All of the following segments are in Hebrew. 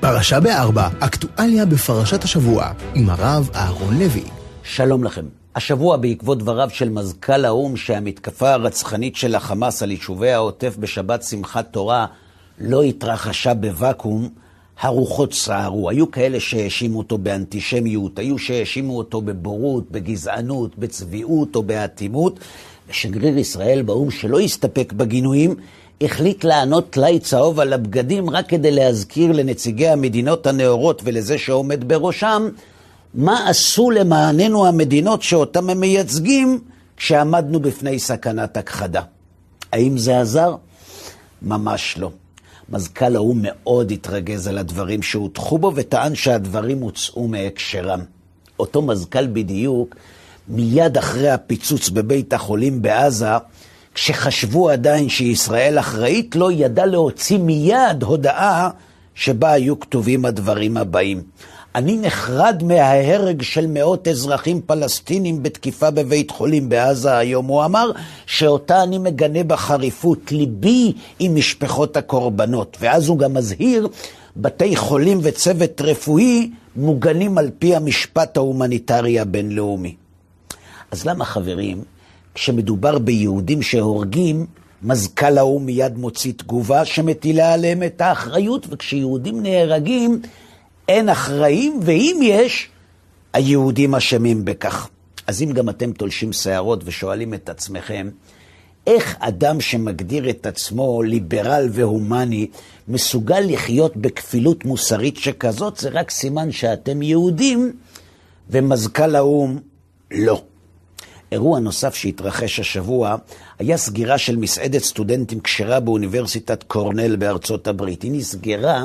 פרשה בארבע, אקטואליה בפרשת השבוע, עם הרב אהרון לוי. שלום לכם. השבוע בעקבות דבריו של מזכ"ל האו"ם שהמתקפה הרצחנית של החמאס על יישובי העוטף בשבת שמחת תורה לא התרחשה בוואקום, הרוחות סערו. היו כאלה שהאשימו אותו באנטישמיות, היו שהאשימו אותו בבורות, בגזענות, בצביעות או באטימות, ושגריר ישראל באו"ם שלא הסתפק בגינויים, החליט לענות טלאי צהוב על הבגדים רק כדי להזכיר לנציגי המדינות הנאורות ולזה שעומד בראשם, מה עשו למעננו המדינות שאותם הם מייצגים כשעמדנו בפני סכנת הכחדה. האם זה עזר? ממש לא. מזכ"ל האו"ם מאוד התרגז על הדברים שהוטחו בו וטען שהדברים הוצאו מהקשרם. אותו מזכ"ל בדיוק, מיד אחרי הפיצוץ בבית החולים בעזה, כשחשבו עדיין שישראל אחראית לו, ידע להוציא מיד הודעה שבה היו כתובים הדברים הבאים. אני נחרד מההרג של מאות אזרחים פלסטינים בתקיפה בבית חולים בעזה היום. הוא אמר שאותה אני מגנה בחריפות, ליבי עם משפחות הקורבנות. ואז הוא גם מזהיר, בתי חולים וצוות רפואי מוגנים על פי המשפט ההומניטרי הבינלאומי. אז למה חברים, כשמדובר ביהודים שהורגים, מזכ"ל האו"ם מיד מוציא תגובה שמטילה עליהם את האחריות, וכשיהודים נהרגים, אין אחראים, ואם יש, היהודים אשמים בכך. אז אם גם אתם תולשים שערות ושואלים את עצמכם, איך אדם שמגדיר את עצמו ליברל והומני מסוגל לחיות בכפילות מוסרית שכזאת, זה רק סימן שאתם יהודים, ומזכ"ל האו"ם לא. אירוע נוסף שהתרחש השבוע היה סגירה של מסעדת סטודנטים כשרה באוניברסיטת קורנל בארצות הברית. היא נסגרה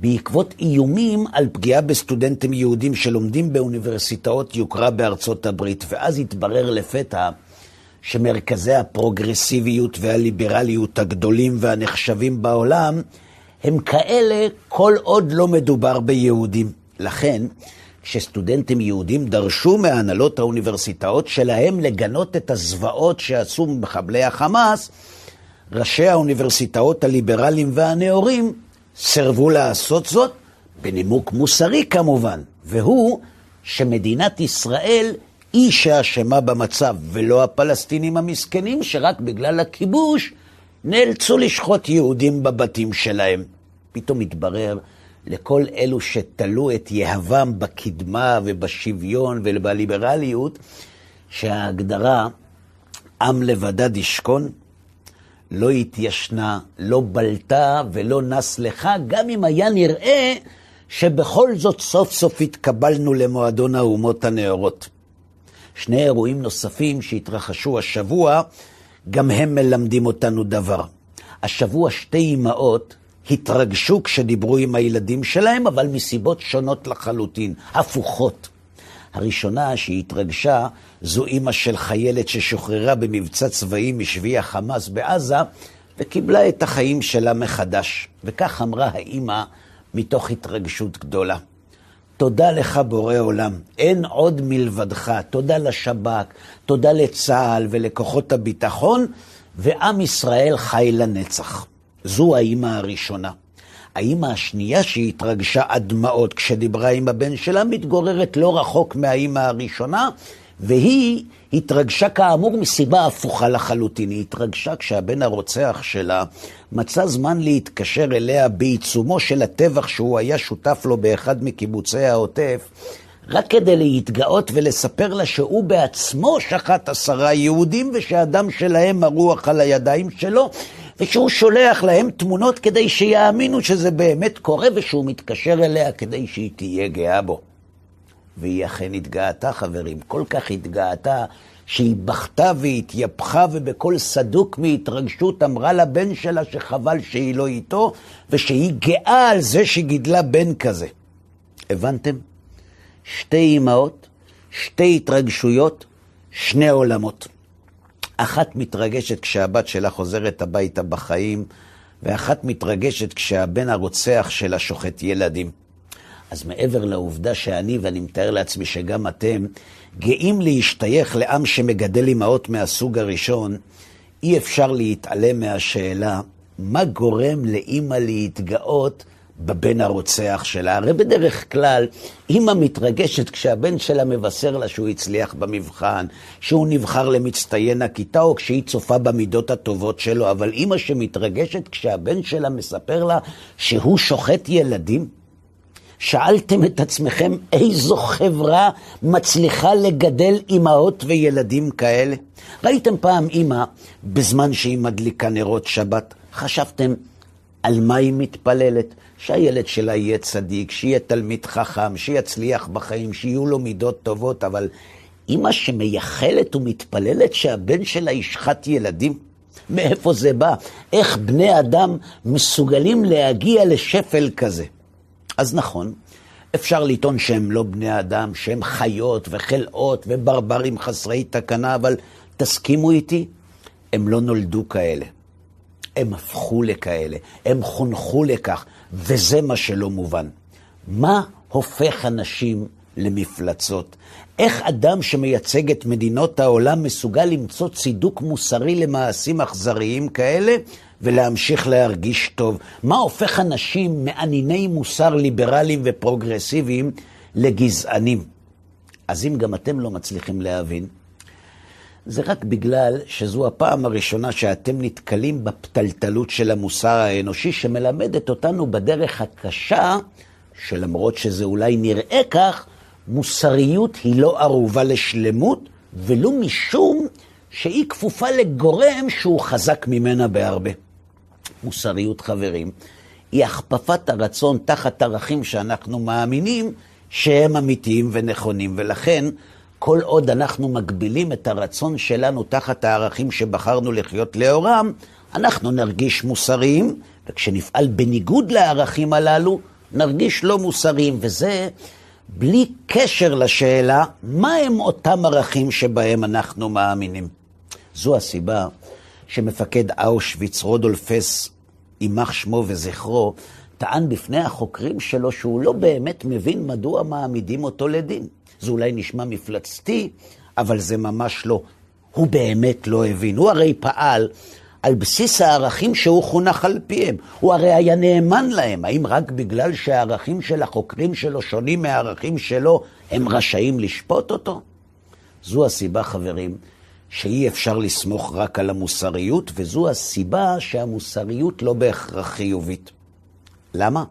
בעקבות איומים על פגיעה בסטודנטים יהודים שלומדים באוניברסיטאות יוקרה בארצות הברית. ואז התברר לפתע שמרכזי הפרוגרסיביות והליברליות הגדולים והנחשבים בעולם הם כאלה כל עוד לא מדובר ביהודים. לכן, כשסטודנטים יהודים דרשו מהנהלות האוניברסיטאות שלהם לגנות את הזוועות שעשו מחבלי החמאס, ראשי האוניברסיטאות הליברליים והנאורים סירבו לעשות זאת, בנימוק מוסרי כמובן, והוא שמדינת ישראל היא שאשמה במצב, ולא הפלסטינים המסכנים שרק בגלל הכיבוש נאלצו לשחוט יהודים בבתים שלהם. פתאום התברר לכל אלו שתלו את יהבם בקדמה ובשוויון ובליברליות, שההגדרה עם לבדד ישכון לא התיישנה, לא בלטה ולא נס לך, גם אם היה נראה שבכל זאת סוף סוף התקבלנו למועדון האומות הנאורות. שני אירועים נוספים שהתרחשו השבוע, גם הם מלמדים אותנו דבר. השבוע שתי אמהות התרגשו כשדיברו עם הילדים שלהם, אבל מסיבות שונות לחלוטין, הפוכות. הראשונה שהתרגשה זו אימא של חיילת ששוחררה במבצע צבאי משבי החמאס בעזה וקיבלה את החיים שלה מחדש. וכך אמרה האימא מתוך התרגשות גדולה. תודה לך בורא עולם, אין עוד מלבדך. תודה לשב"כ, תודה לצה"ל ולכוחות הביטחון, ועם ישראל חי לנצח. זו האימא הראשונה. האימא השנייה שהתרגשה עד דמעות כשדיברה עם הבן שלה, מתגוררת לא רחוק מהאימא הראשונה, והיא התרגשה כאמור מסיבה הפוכה לחלוטין. היא התרגשה כשהבן הרוצח שלה מצא זמן להתקשר אליה בעיצומו של הטבח שהוא היה שותף לו באחד מקיבוצי העוטף, רק כדי להתגאות ולספר לה שהוא בעצמו שחט עשרה יהודים ושהדם שלהם הרוח על הידיים שלו, ושהוא שולח להם תמונות כדי שיאמינו שזה באמת קורה ושהוא מתקשר אליה כדי שהיא תהיה גאה בו. והיא אכן התגאתה, חברים, כל כך התגאתה, שהיא בכתה והתייפחה ובקול סדוק מהתרגשות אמרה לבן שלה שחבל שהיא לא איתו, ושהיא גאה על זה שגידלה בן כזה. הבנתם? שתי אמהות, שתי התרגשויות, שני עולמות. אחת מתרגשת כשהבת שלה חוזרת הביתה בחיים, ואחת מתרגשת כשהבן הרוצח שלה שוחט ילדים. אז מעבר לעובדה שאני, ואני מתאר לעצמי שגם אתם, גאים להשתייך לעם שמגדל אמהות מהסוג הראשון, אי אפשר להתעלם מהשאלה מה גורם לאימא להתגאות בבן הרוצח שלה. הרי בדרך כלל, אימא מתרגשת כשהבן שלה מבשר לה שהוא הצליח במבחן, שהוא נבחר למצטיין הכיתה, או כשהיא צופה במידות הטובות שלו, אבל אימא שמתרגשת כשהבן שלה מספר לה שהוא שוחט ילדים, שאלתם את עצמכם איזו חברה מצליחה לגדל אימהות וילדים כאלה? ראיתם פעם אימא, בזמן שהיא מדליקה נרות שבת, חשבתם על מה היא מתפללת? שהילד שלה יהיה צדיק, שיהיה תלמיד חכם, שיצליח בחיים, שיהיו לו מידות טובות, אבל אימא שמייחלת ומתפללת שהבן שלה ישחט ילדים? מאיפה זה בא? איך בני אדם מסוגלים להגיע לשפל כזה? אז נכון, אפשר לטעון שהם לא בני אדם, שהם חיות וחלאות וברברים חסרי תקנה, אבל תסכימו איתי, הם לא נולדו כאלה. הם הפכו לכאלה, הם חונכו לכך, וזה מה שלא מובן. מה הופך אנשים למפלצות? איך אדם שמייצג את מדינות העולם מסוגל למצוא צידוק מוסרי למעשים אכזריים כאלה ולהמשיך להרגיש טוב? מה הופך אנשים מענייני מוסר ליברליים ופרוגרסיביים לגזענים? אז אם גם אתם לא מצליחים להבין, זה רק בגלל שזו הפעם הראשונה שאתם נתקלים בפתלתלות של המוסר האנושי, שמלמדת אותנו בדרך הקשה, שלמרות שזה אולי נראה כך, מוסריות היא לא ערובה לשלמות, ולו משום שהיא כפופה לגורם שהוא חזק ממנה בהרבה. מוסריות, חברים, היא הכפפת הרצון תחת ערכים שאנחנו מאמינים שהם אמיתיים ונכונים, ולכן כל עוד אנחנו מגבילים את הרצון שלנו תחת הערכים שבחרנו לחיות לאורם, אנחנו נרגיש מוסריים, וכשנפעל בניגוד לערכים הללו, נרגיש לא מוסריים, וזה בלי קשר לשאלה מהם אותם ערכים שבהם אנחנו מאמינים. זו הסיבה שמפקד אושוויץ, רודולפס, יימח שמו וזכרו, טען בפני החוקרים שלו שהוא לא באמת מבין מדוע מעמידים אותו לדין. זה אולי נשמע מפלצתי, אבל זה ממש לא. הוא באמת לא הבין. הוא הרי פעל על בסיס הערכים שהוא חונך על פיהם. הוא הרי היה נאמן להם. האם רק בגלל שהערכים של החוקרים שלו שונים מהערכים שלו, הם רשאים לשפוט אותו? זו הסיבה, חברים, שאי אפשר לסמוך רק על המוסריות, וזו הסיבה שהמוסריות לא בהכרח חיובית. למה?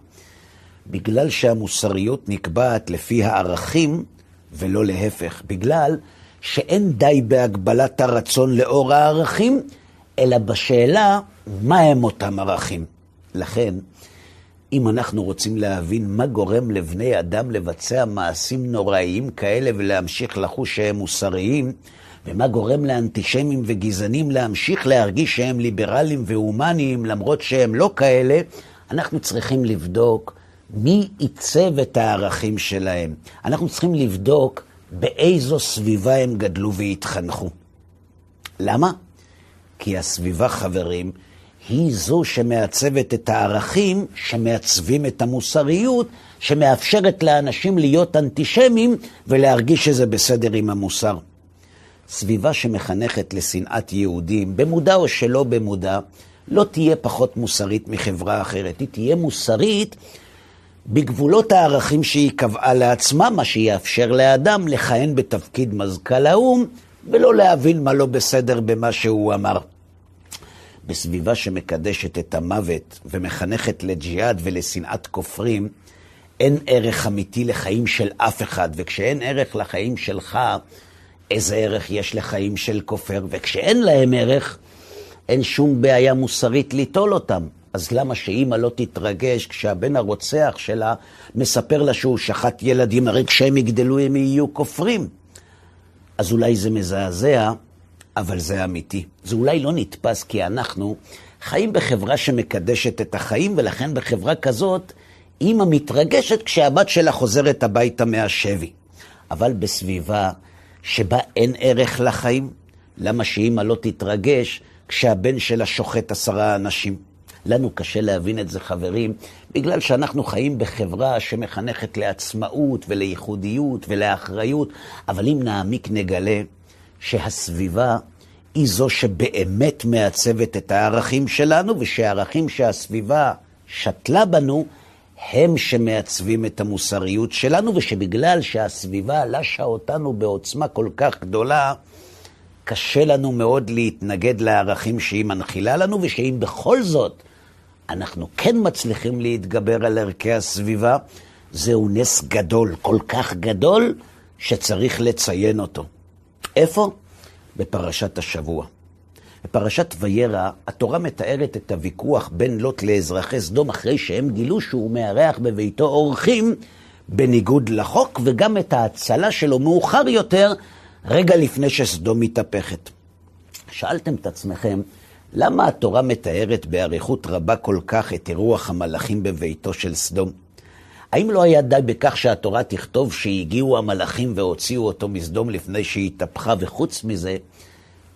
בגלל שהמוסריות נקבעת לפי הערכים ולא להפך, בגלל שאין די בהגבלת הרצון לאור הערכים, אלא בשאלה מהם אותם ערכים. לכן, אם אנחנו רוצים להבין מה גורם לבני אדם לבצע מעשים נוראיים כאלה ולהמשיך לחוש שהם מוסריים, ומה גורם לאנטישמים וגזענים להמשיך להרגיש שהם ליברליים והומניים למרות שהם לא כאלה, אנחנו צריכים לבדוק מי עיצב את הערכים שלהם. אנחנו צריכים לבדוק באיזו סביבה הם גדלו והתחנכו. למה? כי הסביבה, חברים, היא זו שמעצבת את הערכים, שמעצבים את המוסריות, שמאפשרת לאנשים להיות אנטישמים ולהרגיש שזה בסדר עם המוסר. סביבה שמחנכת לשנאת יהודים, במודע או שלא במודע, לא תהיה פחות מוסרית מחברה אחרת. היא תהיה מוסרית בגבולות הערכים שהיא קבעה לעצמה, מה שיאפשר לאדם לכהן בתפקיד מזכ"ל האו"ם, ולא להבין מה לא בסדר במה שהוא אמר. בסביבה שמקדשת את המוות ומחנכת לג'יהאד ולשנאת כופרים, אין ערך אמיתי לחיים של אף אחד, וכשאין ערך לחיים שלך, איזה ערך יש לחיים של כופר? וכשאין להם ערך, אין שום בעיה מוסרית ליטול אותם. אז למה שאימא לא תתרגש כשהבן הרוצח שלה מספר לה שהוא שחט ילדים, הרי כשהם יגדלו הם יהיו כופרים. אז אולי זה מזעזע, אבל זה אמיתי. זה אולי לא נתפס כי אנחנו חיים בחברה שמקדשת את החיים, ולכן בחברה כזאת אימא מתרגשת כשהבת שלה חוזרת הביתה מהשבי. אבל בסביבה שבה אין ערך לחיים, למה שאימא לא תתרגש כשהבן שלה שוחט עשרה אנשים? לנו קשה להבין את זה, חברים, בגלל שאנחנו חיים בחברה שמחנכת לעצמאות ולייחודיות ולאחריות, אבל אם נעמיק נגלה שהסביבה היא זו שבאמת מעצבת את הערכים שלנו, ושהערכים שהסביבה שתלה בנו, הם שמעצבים את המוסריות שלנו, ושבגלל שהסביבה לשה אותנו בעוצמה כל כך גדולה, קשה לנו מאוד להתנגד לערכים שהיא מנחילה לנו, ושאם בכל זאת אנחנו כן מצליחים להתגבר על ערכי הסביבה, זהו נס גדול, כל כך גדול, שצריך לציין אותו. איפה? בפרשת השבוע. בפרשת וירא, התורה מתארת את הוויכוח בין לוט לאזרחי סדום אחרי שהם גילו שהוא מארח בביתו אורחים בניגוד לחוק, וגם את ההצלה שלו מאוחר יותר, רגע לפני שסדום מתהפכת. שאלתם את עצמכם, למה התורה מתארת באריכות רבה כל כך את אירוח המלאכים בביתו של סדום? האם לא היה די בכך שהתורה תכתוב שהגיעו המלאכים והוציאו אותו מסדום לפני שהתהפכה, וחוץ מזה,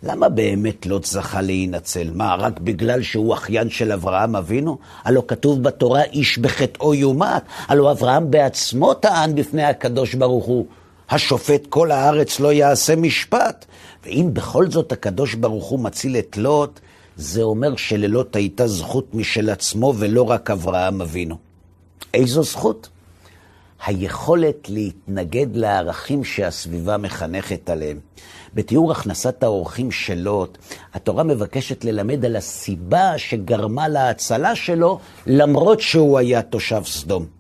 למה באמת לא זכה להינצל? מה, רק בגלל שהוא אחיין של אברהם אבינו? הלא כתוב בתורה, איש בחטאו יומת. הלא אברהם בעצמו טען בפני הקדוש ברוך הוא, השופט כל הארץ לא יעשה משפט. ואם בכל זאת הקדוש ברוך הוא מציל את לוט, זה אומר שללוט הייתה זכות משל עצמו ולא רק אברהם אבינו. איזו זכות? היכולת להתנגד לערכים שהסביבה מחנכת עליהם. בתיאור הכנסת האורחים של לוט, התורה מבקשת ללמד על הסיבה שגרמה להצלה שלו, למרות שהוא היה תושב סדום.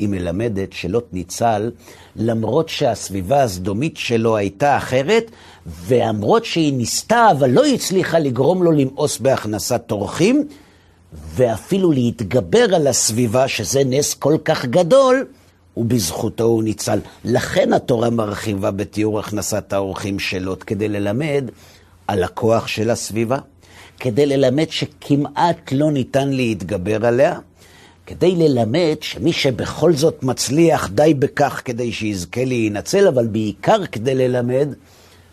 היא מלמדת שלוט ניצל, למרות שהסביבה הסדומית שלו הייתה אחרת, ולמרות שהיא ניסתה, אבל לא הצליחה לגרום לו למאוס בהכנסת אורחים, ואפילו להתגבר על הסביבה, שזה נס כל כך גדול, ובזכותו הוא ניצל. לכן התורה מרחיבה בתיאור הכנסת האורחים של לוט, כדי ללמד על הכוח של הסביבה, כדי ללמד שכמעט לא ניתן להתגבר עליה, כדי ללמד שמי שבכל זאת מצליח, די בכך כדי שיזכה להינצל, אבל בעיקר כדי ללמד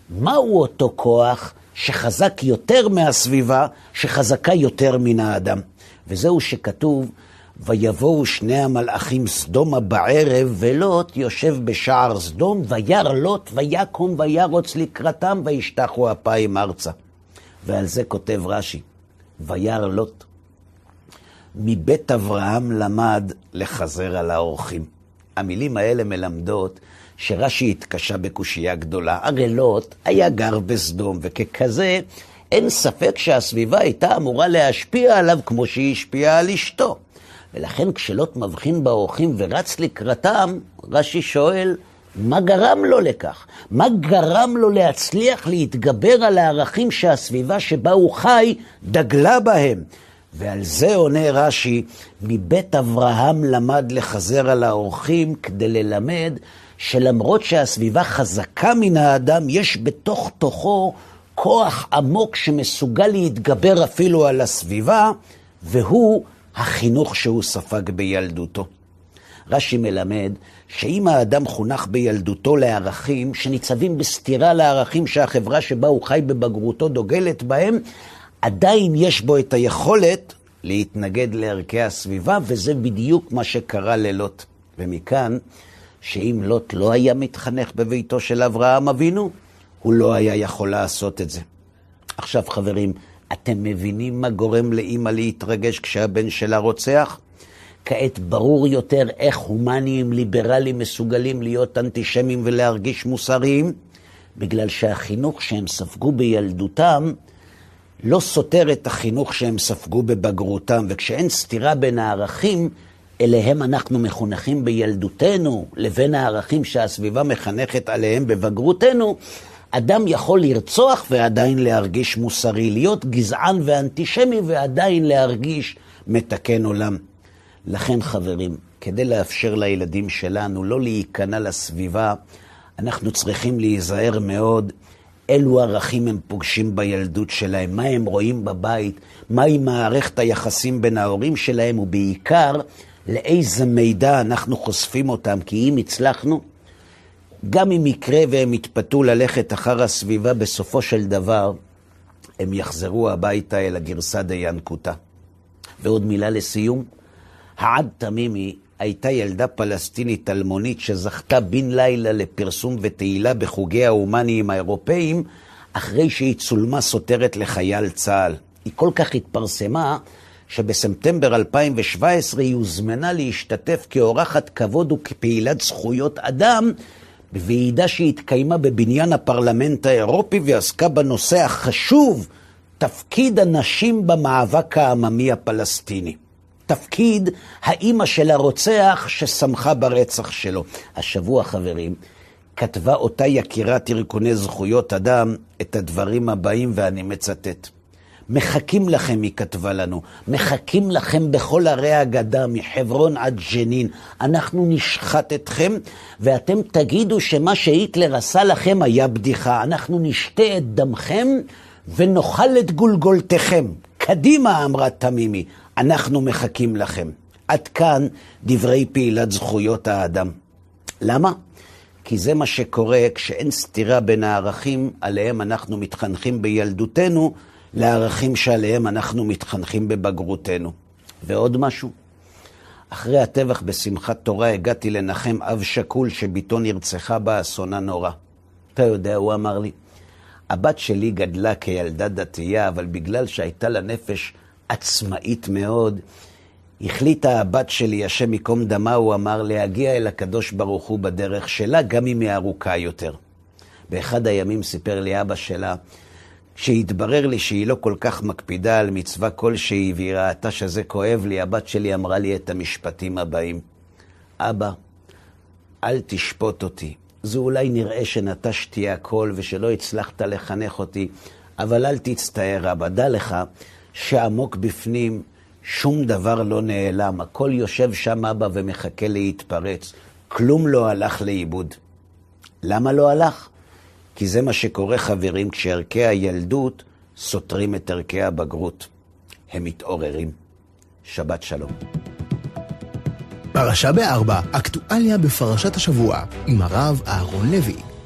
מהו אותו כוח שחזק יותר מהסביבה, שחזקה יותר מן האדם. וזהו שכתוב, ויבואו שני המלאכים סדומה בערב, ולוט יושב בשער סדום, וירא לוט, ויקום וירוץ לקראתם, וישתחו אפיים ארצה. ועל זה כותב רש"י, וירא לוט. מבית אברהם למד לחזר על האורחים. המילים האלה מלמדות שרש"י התקשה בקושייה גדולה. הרי לוט היה גר בסדום, וככזה אין ספק שהסביבה הייתה אמורה להשפיע עליו כמו שהיא השפיעה על אשתו. ולכן כשלוט מבחין באורחים ורץ לקראתם, רש"י שואל, מה גרם לו לכך? מה גרם לו להצליח להתגבר על הערכים שהסביבה שבה הוא חי דגלה בהם? ועל זה עונה רש"י, מבית אברהם למד לחזר על האורחים כדי ללמד שלמרות שהסביבה חזקה מן האדם, יש בתוך תוכו כוח עמוק שמסוגל להתגבר אפילו על הסביבה, והוא החינוך שהוא ספג בילדותו. רש"י מלמד שאם האדם חונך בילדותו לערכים שניצבים בסתירה לערכים שהחברה שבה הוא חי בבגרותו דוגלת בהם, עדיין יש בו את היכולת להתנגד לערכי הסביבה, וזה בדיוק מה שקרה ללוט. ומכאן, שאם לוט לא היה מתחנך בביתו של אברהם אבינו, הוא לא היה יכול לעשות את זה. עכשיו, חברים, אתם מבינים מה גורם לאימא להתרגש כשהבן שלה רוצח? כעת ברור יותר איך הומניים ליברליים מסוגלים להיות אנטישמים ולהרגיש מוסריים, בגלל שהחינוך שהם ספגו בילדותם לא סותר את החינוך שהם ספגו בבגרותם, וכשאין סתירה בין הערכים אליהם אנחנו מחונכים בילדותנו, לבין הערכים שהסביבה מחנכת עליהם בבגרותנו, אדם יכול לרצוח ועדיין להרגיש מוסרי, להיות גזען ואנטישמי ועדיין להרגיש מתקן עולם. לכן, חברים, כדי לאפשר לילדים שלנו לא להיכנע לסביבה, אנחנו צריכים להיזהר מאוד אילו ערכים הם פוגשים בילדות שלהם, מה הם רואים בבית, מהי מערכת היחסים בין ההורים שלהם, ובעיקר, לאיזה מידע אנחנו חושפים אותם. כי אם הצלחנו, גם אם יקרה והם יתפתו ללכת אחר הסביבה, בסופו של דבר הם יחזרו הביתה אל הגרסא דיינקותא. ועוד מילה לסיום, העד תמימי הייתה ילדה פלסטינית אלמונית שזכתה בן לילה לפרסום ותהילה בחוגי ההומניים האירופאים, אחרי שהיא צולמה סותרת לחייל צה"ל. היא כל כך התפרסמה, שבספטמבר 2017 היא הוזמנה להשתתף כאורחת כבוד וכפעילת זכויות אדם בוועידה שהתקיימה בבניין הפרלמנט האירופי ועסקה בנושא החשוב, תפקיד הנשים במאבק העממי הפלסטיני. תפקיד האימא של הרוצח ששמחה ברצח שלו. השבוע, חברים, כתבה אותה יקירת ארגוני זכויות אדם את הדברים הבאים, ואני מצטט. מחכים לכם, היא כתבה לנו, מחכים לכם בכל ערי הגדה, מחברון עד ג'נין. אנחנו נשחט אתכם, ואתם תגידו שמה שהיטלר עשה לכם היה בדיחה. אנחנו נשתה את דמכם ונאכל את גולגולתכם. קדימה, אמרה תמימי, אנחנו מחכים לכם. עד כאן דברי פעילת זכויות האדם. למה? כי זה מה שקורה כשאין סתירה בין הערכים עליהם אנחנו מתחנכים בילדותנו, לערכים שעליהם אנחנו מתחנכים בבגרותנו. ועוד משהו, אחרי הטבח בשמחת תורה הגעתי לנחם אב שכול שבתו נרצחה באסון הנורא. אתה יודע, הוא אמר לי, הבת שלי גדלה כילדה דתייה, אבל בגלל שהייתה לה נפש עצמאית מאוד, החליטה הבת שלי, השם ייקום דמה, הוא אמר, להגיע אל הקדוש ברוך הוא בדרך שלה, גם אם היא ארוכה יותר. באחד הימים סיפר לי אבא שלה, כשהתברר לי שהיא לא כל כך מקפידה על מצווה כלשהי, והיא ראתה שזה כואב לי, הבת שלי אמרה לי את המשפטים הבאים: אבא, אל תשפוט אותי. זה אולי נראה שנטשתי הכל ושלא הצלחת לחנך אותי, אבל אל תצטער, אבא. דע לך שעמוק בפנים שום דבר לא נעלם. הכל יושב שם, אבא, ומחכה להתפרץ. כלום לא הלך לאיבוד. למה לא הלך? כי זה מה שקורה, חברים, כשערכי הילדות סותרים את ערכי הבגרות. הם מתעוררים. שבת שלום. פרשה בארבע, אקטואליה בפרשת השבוע, עם הרב אהרון לוי.